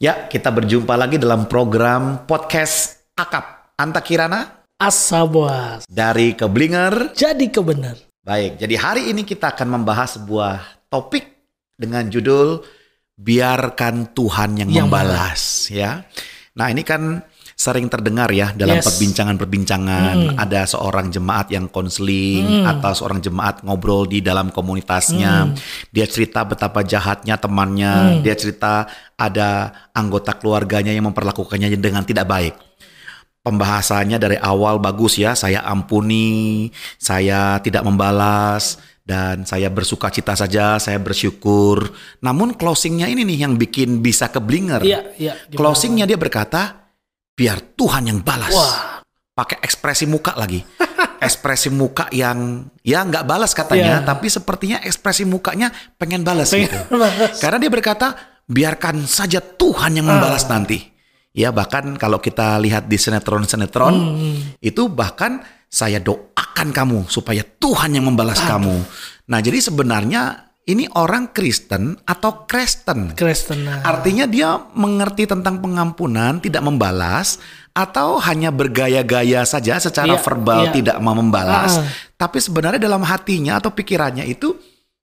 Ya, kita berjumpa lagi dalam program podcast Akap. Anta Kirana Asabuas. dari Keblinger. Jadi kebenar. Baik, jadi hari ini kita akan membahas sebuah topik dengan judul Biarkan Tuhan yang, Yang membalas, ya. Nah, ini kan sering terdengar ya dalam Yes. perbincangan-perbincangan ada seorang jemaat yang konseling atau seorang jemaat ngobrol di dalam komunitasnya. Dia cerita betapa jahatnya temannya, dia cerita ada anggota keluarganya yang memperlakukannya dengan tidak baik pembahasannya dari awal bagus ya. Saya ampuni, saya tidak membalas, dan saya bersuka cita saja, saya bersyukur. Namun closingnya ini nih yang bikin bisa keblinger. Iya, iya. Closingnya dia berkata, biar Tuhan yang balas. Wah. Pakai ekspresi muka lagi. ekspresi muka yang ya nggak balas katanya, Iya. tapi sepertinya ekspresi mukanya pengen balas Pengen gitu. balas. Karena dia berkata, biarkan saja Tuhan yang membalas Ah. nanti. Ya bahkan kalau kita lihat di sinetron-sinetron, Hmm. itu bahkan saya doakan kamu supaya Tuhan yang membalas kamu. Nah jadi sebenarnya ini orang Kristen atau Kristen. Kristen. nah. Artinya dia mengerti tentang pengampunan, tidak membalas, atau hanya bergaya-gaya saja secara Iya, verbal iya. tidak mau membalas. Ah. Tapi sebenarnya dalam hatinya atau pikirannya itu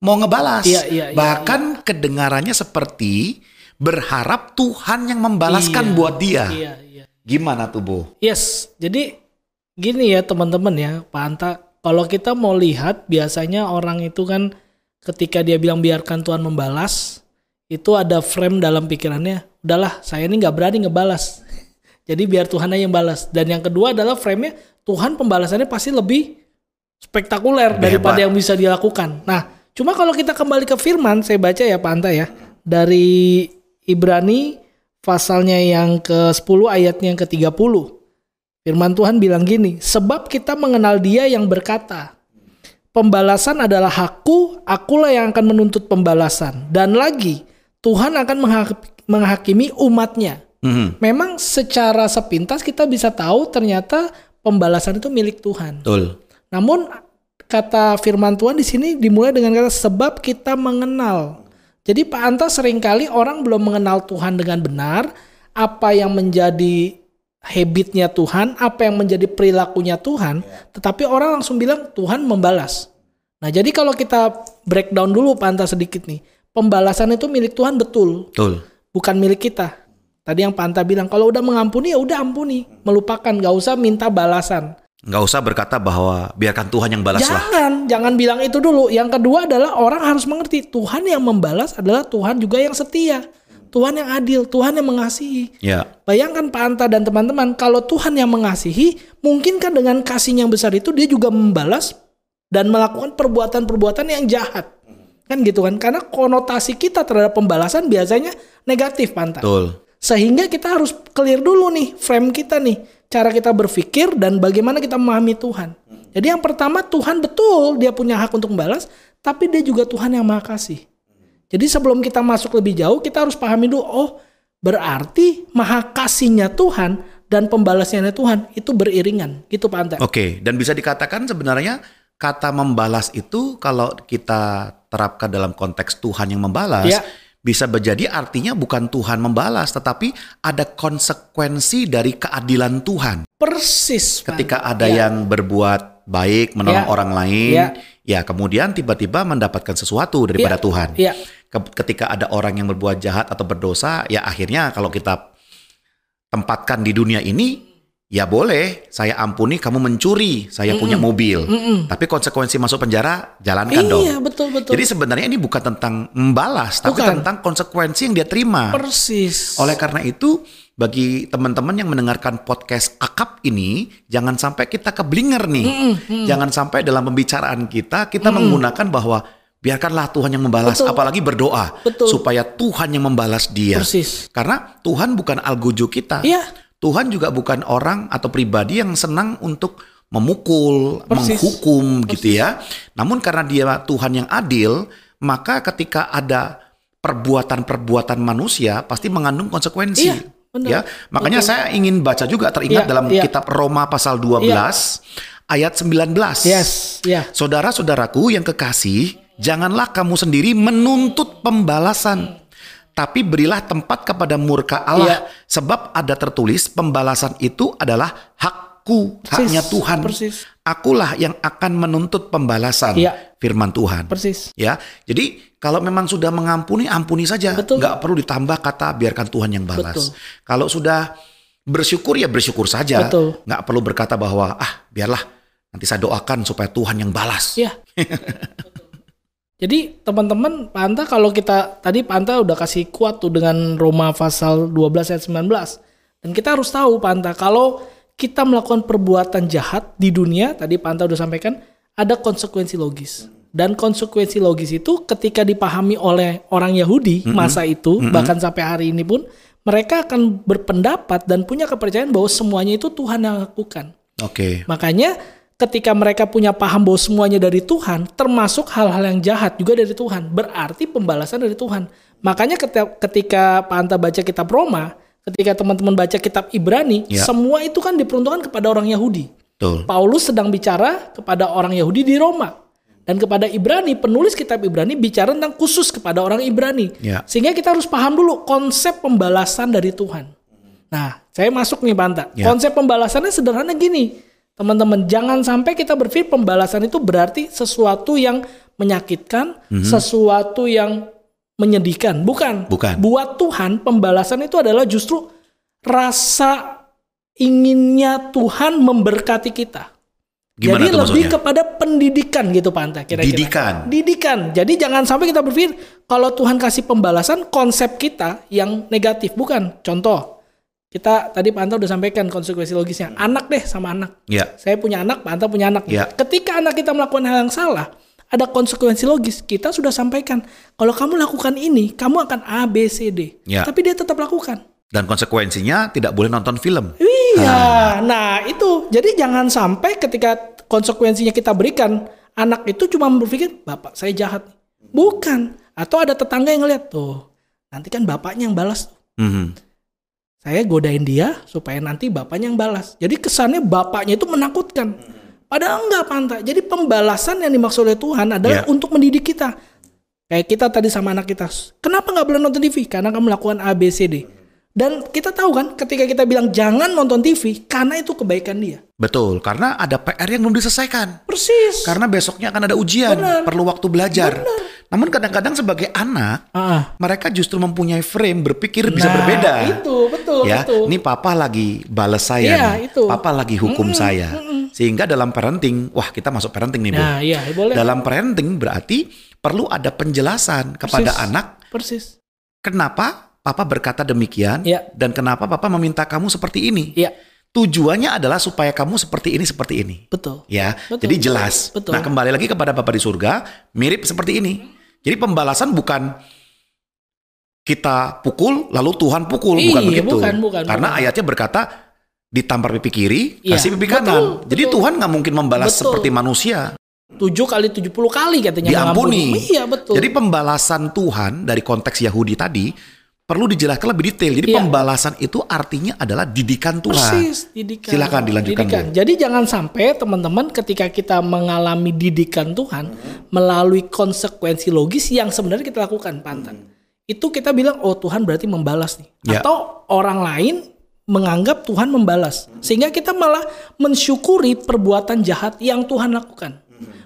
mau ngebalas. Iya, iya, iya, Bahkan kedengarannya seperti berharap Tuhan yang membalaskan Iya, buat dia. Iya, iya. Gimana tuh, Bu? Yes, jadi gini ya teman-teman ya, Pak Anta. Kalau kita mau lihat, biasanya orang itu kan ketika dia bilang biarkan Tuhan membalas, itu ada frame dalam pikirannya, udahlah saya ini nggak berani ngebalas. Jadi biar Tuhan aja yang balas. Dan yang kedua adalah frame-nya Tuhan pembalasannya pasti lebih spektakuler Lebih daripada hebat. yang bisa dilakukan. Nah, cuma kalau kita kembali ke firman, saya baca ya Pak Anta ya, dari Ibrani pasalnya yang ke-10 ayatnya yang ke-30. Firman Tuhan bilang gini, sebab kita mengenal dia yang berkata, pembalasan adalah hakku, akulah yang akan menuntut pembalasan. Dan lagi, Tuhan akan menghak- menghakimi umatnya. Mhm, Memang secara sepintas kita bisa tahu ternyata pembalasan itu milik Tuhan. Betul. Namun kata firman Tuhan di sini dimulai dengan kata sebab kita mengenal. Jadi Pak Anta sering kali orang belum mengenal Tuhan dengan benar, apa yang menjadi habitnya Tuhan, apa yang menjadi perilakunya Tuhan, tetapi orang langsung bilang Tuhan membalas. Nah, jadi kalau kita breakdown dulu Pak Anta sedikit nih. Pembalasan itu milik Tuhan betul, Betul. bukan milik kita. Tadi yang Pak Anta bilang kalau udah mengampuni ya udah ampuni, melupakan, gak usah minta balasan. Nggak usah berkata bahwa biarkan Tuhan yang balas lah. Jangan, jangan bilang itu dulu. Yang kedua adalah orang harus mengerti Tuhan yang membalas adalah Tuhan juga yang setia. Tuhan yang adil, Tuhan yang mengasihi. Ya. Bayangkan Pak Anta dan teman-teman, kalau Tuhan yang mengasihi, mungkin kan dengan kasih yang besar itu dia juga membalas dan melakukan perbuatan-perbuatan yang jahat. Kan gitu kan? Karena konotasi kita terhadap pembalasan biasanya negatif, Pak Anta. Betul. Sehingga kita harus clear dulu nih frame kita nih, cara kita berpikir dan bagaimana kita memahami Tuhan. Jadi yang pertama Tuhan betul dia punya hak untuk membalas, tapi dia juga Tuhan yang maha kasih. Jadi sebelum kita masuk lebih jauh, kita harus pahami dulu, oh berarti maha kasihnya Tuhan dan pembalasnya Tuhan itu beriringan. Gitu Pak Anta. Oke, dan bisa dikatakan sebenarnya kata membalas itu kalau kita terapkan dalam konteks Tuhan yang membalas, Ya. bisa menjadi artinya bukan Tuhan membalas, tetapi ada konsekuensi dari keadilan Tuhan. Persis. Pak Ketika Anta. ada Ya. yang berbuat baik, menolong Ya. orang lain, Ya. ya kemudian tiba-tiba mendapatkan sesuatu daripada Ya. Tuhan. Ya. Ke- Ketika ada orang yang berbuat jahat atau berdosa, ya akhirnya kalau kita tempatkan di dunia ini, ya boleh, saya ampuni kamu mencuri, saya punya mobil. Tapi konsekuensi masuk penjara, jalankan dong. Iya betul betul. Jadi sebenarnya ini bukan tentang membalas, tapi Bukan. tentang konsekuensi yang dia terima. persis. Oleh karena itu, bagi teman-teman yang mendengarkan podcast akap ini, jangan sampai kita keblinger nih. Jangan sampai dalam pembicaraan kita, kita menggunakan bahwa biarkanlah Tuhan yang membalas, Betul. apalagi berdoa. Betul. Supaya Tuhan yang membalas dia. Persis. Karena Tuhan bukan algojo kita. Iya. Tuhan juga bukan orang atau pribadi yang senang untuk memukul, Persis. menghukum gitu ya. Namun karena dia Tuhan yang adil, maka ketika ada perbuatan-perbuatan manusia pasti mengandung konsekuensi. Iya, benar. Ya, makanya saya ingin baca juga teringat Iya, dalam iya. kitab Roma pasal 12 ayat 19. Yes, ya. Saudara-saudaraku yang kekasih, janganlah kamu sendiri menuntut pembalasan, tapi berilah tempat kepada murka Allah, Iya. sebab ada tertulis pembalasan itu adalah hakku, Persis, haknya Tuhan. persis. Akulah yang akan menuntut pembalasan, Iya. firman Tuhan. Persis. Ya, jadi kalau memang sudah mengampuni, ampuni saja. Betul. Nggak perlu ditambah kata biarkan Tuhan yang balas. Betul. Kalau sudah bersyukur ya bersyukur saja. Betul. Nggak perlu berkata bahwa ah biarlah nanti saya doakan supaya Tuhan yang balas. Ya. Jadi teman-teman, Pak Anta kalau kita tadi Pak Anta udah kasih kuat tuh dengan Roma pasal 12 ayat 19. Dan kita harus tahu Pak Anta, kalau kita melakukan perbuatan jahat di dunia, tadi Pak Anta udah sampaikan, ada konsekuensi logis. Dan konsekuensi logis itu ketika dipahami oleh orang Yahudi masa itu, bahkan sampai hari ini pun, mereka akan berpendapat dan punya kepercayaan bahwa semuanya itu Tuhan yang lakukan. Oke. Makanya ketika mereka punya paham bahwa semuanya dari Tuhan, termasuk hal-hal yang jahat juga dari Tuhan, berarti pembalasan dari Tuhan. Makanya ketika, Pak Anta baca kitab Roma, ketika teman-teman baca kitab Ibrani, Ya. semua itu kan diperuntukkan kepada orang Yahudi. Betul. Paulus sedang bicara kepada orang Yahudi di Roma. Dan kepada Ibrani, penulis kitab Ibrani bicara tentang khusus kepada orang Ibrani. Ya. Sehingga kita harus paham dulu konsep pembalasan dari Tuhan. Nah, saya masuk nih Banta. Ya. Konsep pembalasannya sederhana gini. Teman-teman, jangan sampai kita berpikir pembalasan itu berarti sesuatu yang menyakitkan, Mhm. sesuatu yang menyedihkan. Bukan. Bukan. Buat Tuhan, pembalasan itu adalah justru rasa inginnya Tuhan memberkati kita. Gimana Jadi lebih maksudnya? kepada pendidikan gitu Pak Anta kira-kira. Didikan. Didikan. Jadi jangan sampai kita berpikir kalau Tuhan kasih pembalasan konsep kita yang negatif bukan. Contoh, kita tadi Pak Anta udah sampaikan konsekuensi logisnya. Anak deh sama anak. Ya. Saya punya anak, Pak Anta punya anak. Ya. Ketika anak kita melakukan hal yang salah, ada konsekuensi logis. Kita sudah sampaikan, kalau kamu lakukan ini, kamu akan A, B, C, D. Ya. Tapi dia tetap lakukan. Dan konsekuensinya tidak boleh nonton film. Iya, nah itu. Jadi jangan sampai ketika konsekuensinya kita berikan, anak itu cuma berpikir, bapak saya jahat. Bukan. Atau ada tetangga yang ngeliat, tuh, nanti kan bapaknya yang balas. tuh. Mhm. Saya godain dia supaya nanti bapaknya yang balas. Jadi kesannya bapaknya itu menakutkan. Padahal enggak pantai. Jadi pembalasan yang dimaksud oleh Tuhan adalah Ya. untuk mendidik kita. Kayak kita tadi sama anak kita. Kenapa nggak boleh nonton TV? Karena kamu melakukan A, B, C, D. Dan kita tahu kan ketika kita bilang jangan nonton TV karena itu kebaikan dia. Betul, karena ada PR yang belum diselesaikan. Persis. Karena besoknya akan ada ujian, Benar. perlu waktu belajar. Namun kadang-kadang sebagai anak, Ah, mereka justru mempunyai frame berpikir bisa nah, berbeda. Itu betul ya, betul. ini papa lagi balas saya, Iya, nih. itu. papa lagi hukum saya, sehingga dalam parenting, wah kita masuk parenting nih bu. Nah, iya boleh. Dalam parenting berarti perlu ada penjelasan kepada Persis. anak Persis. kenapa papa berkata demikian Iya. dan kenapa papa meminta kamu seperti ini. Iya, Tujuannya adalah supaya kamu seperti ini seperti ini. betul. Ya, Betul. jadi jelas. Betul. Nah, kembali lagi kepada Bapak di surga, mirip seperti ini. Jadi pembalasan bukan kita pukul lalu Tuhan pukul, bukan Iya, begitu. bukan, bukan, Karena bukan. ayatnya berkata ditampar pipi kiri, Iya, kasih pipi betul, kanan. Jadi betul. Tuhan nggak mungkin membalas Betul. seperti manusia, 7 kali 70 kali katanya diampuni. mengampuni. Iya, betul. Jadi pembalasan Tuhan dari konteks Yahudi tadi perlu dijelaskan lebih detail. Jadi Iya. pembalasan itu artinya adalah didikan Tuhan. Persis, didikan. Silakan dilanjutkan, Didikan. Bu. Jadi jangan sampai teman-teman ketika kita mengalami didikan Tuhan melalui konsekuensi logis yang sebenarnya kita lakukan, pantan. Itu kita bilang, oh Tuhan berarti membalas nih. Ya. Atau orang lain menganggap Tuhan membalas. Sehingga kita malah mensyukuri perbuatan jahat yang Tuhan lakukan.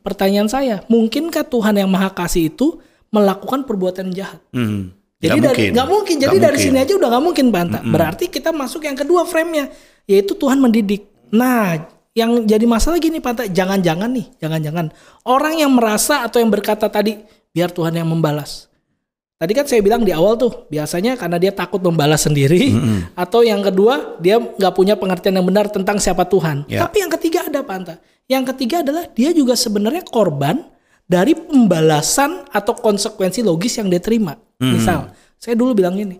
Pertanyaan saya, mungkinkah Tuhan yang Maha Kasih itu melakukan perbuatan jahat? Hmm. Jadi Nggak dari mungkin. nggak mungkin. Jadi Nggak dari mungkin. sini aja udah nggak mungkin bantah. Berarti kita masuk yang kedua frame-nya, yaitu Tuhan mendidik. Nah, yang jadi masalah gini Pak, jangan-jangan nih, jangan-jangan orang yang merasa atau yang berkata tadi biar Tuhan yang membalas. Tadi kan saya bilang di awal tuh, biasanya karena dia takut membalas sendiri, atau yang kedua dia nggak punya pengertian yang benar tentang siapa Tuhan. Ya. Tapi yang ketiga ada Panta. Yang ketiga adalah dia juga sebenarnya korban dari pembalasan atau konsekuensi logis yang dia terima. Misal, saya dulu bilang ini,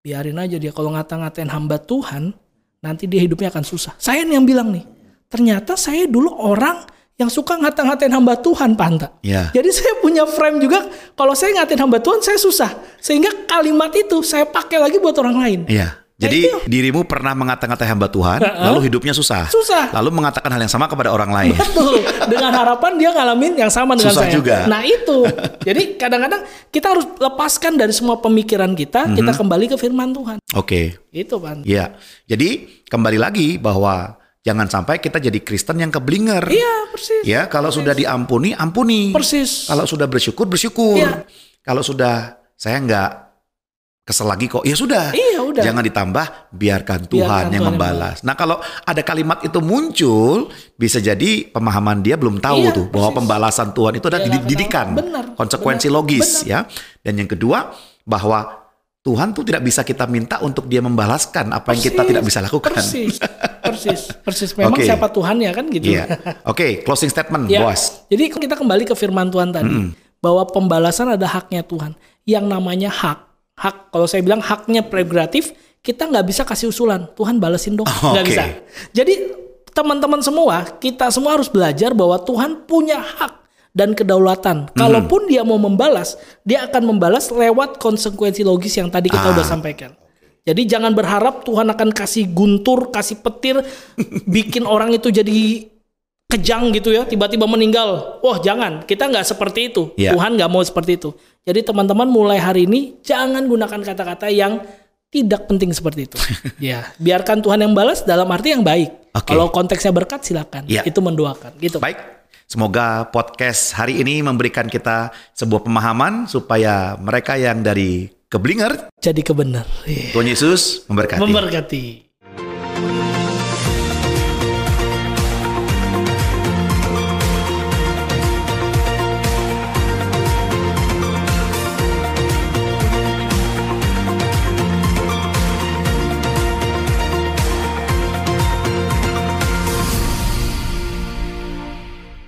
biarin aja dia kalau ngata-ngatain hamba Tuhan, nanti dia hidupnya akan susah. Saya yang bilang nih, ternyata saya dulu orang yang suka ngata-ngatain hamba Tuhan, Panta. Ya. Jadi saya punya frame juga, kalau saya ngatain hamba Tuhan, saya susah. Sehingga kalimat itu saya pakai lagi buat orang lain. Iya. Jadi itu. dirimu pernah mengata-ngatai hamba Tuhan, Heeh. lalu hidupnya susah. Susah. Lalu mengatakan hal yang sama kepada orang lain. Betul. Dengan harapan dia ngalamin yang sama dengan Susah saya. juga. Nah itu. Jadi kadang-kadang kita harus lepaskan dari semua pemikiran kita, kita Mhm. kembali ke firman Tuhan. Oke. Itu Pak. Ya. Jadi kembali lagi bahwa jangan sampai kita jadi Kristen yang keblinger. Iya persis. Ya, kalau sudah diampuni, ampuni. Persis. Kalau sudah bersyukur, bersyukur. Iya. Kalau sudah saya nggak kesel lagi kok, ya sudah. Iya udah. Jangan ditambah, biarkan Tuhan Biarkan yang Tuhan yang membalas. Nah kalau ada kalimat itu muncul, bisa jadi pemahaman dia belum tahu Iya, tuh bahwa persis. pembalasan Tuhan itu adalah Dia nggak didikan, ketahuan. Benar, konsekuensi benar, logis benar. ya. Dan yang kedua bahwa Tuhan tuh tidak bisa kita minta untuk dia membalaskan apa yang kita Persis, tidak bisa lakukan. Persis. Persis. Persis. Memang Oke. siapa Tuhan ya kan gitu. Iya. Oke, closing statement, Ya. bos. Jadi kita kembali ke firman Tuhan tadi bahwa pembalasan ada haknya Tuhan. Yang namanya hak, hak kalau saya bilang haknya prerogatif, kita nggak bisa kasih usulan. Tuhan balesin dong, Oh, nggak oke. bisa. Jadi teman-teman semua, kita semua harus belajar bahwa Tuhan punya hak dan kedaulatan. Kalaupun dia mau membalas, dia akan membalas lewat konsekuensi logis yang tadi kita Ah. udah sampaikan. Jadi jangan berharap Tuhan akan kasih guntur, kasih petir, bikin orang itu jadi kejang gitu ya, tiba-tiba meninggal. Wah jangan, kita nggak seperti itu. Iya. Tuhan nggak mau seperti itu. Jadi teman-teman mulai hari ini jangan gunakan kata-kata yang tidak penting seperti itu. ya, biarkan Tuhan yang balas dalam arti yang baik. Oke. Kalau konteksnya berkat silakan. Iya. Itu mendoakan gitu. Baik, semoga podcast hari ini memberikan kita sebuah pemahaman supaya mereka yang dari keblinger, Jadi kebenar. Iya. Tuhan Yesus memberkati. Memberkati.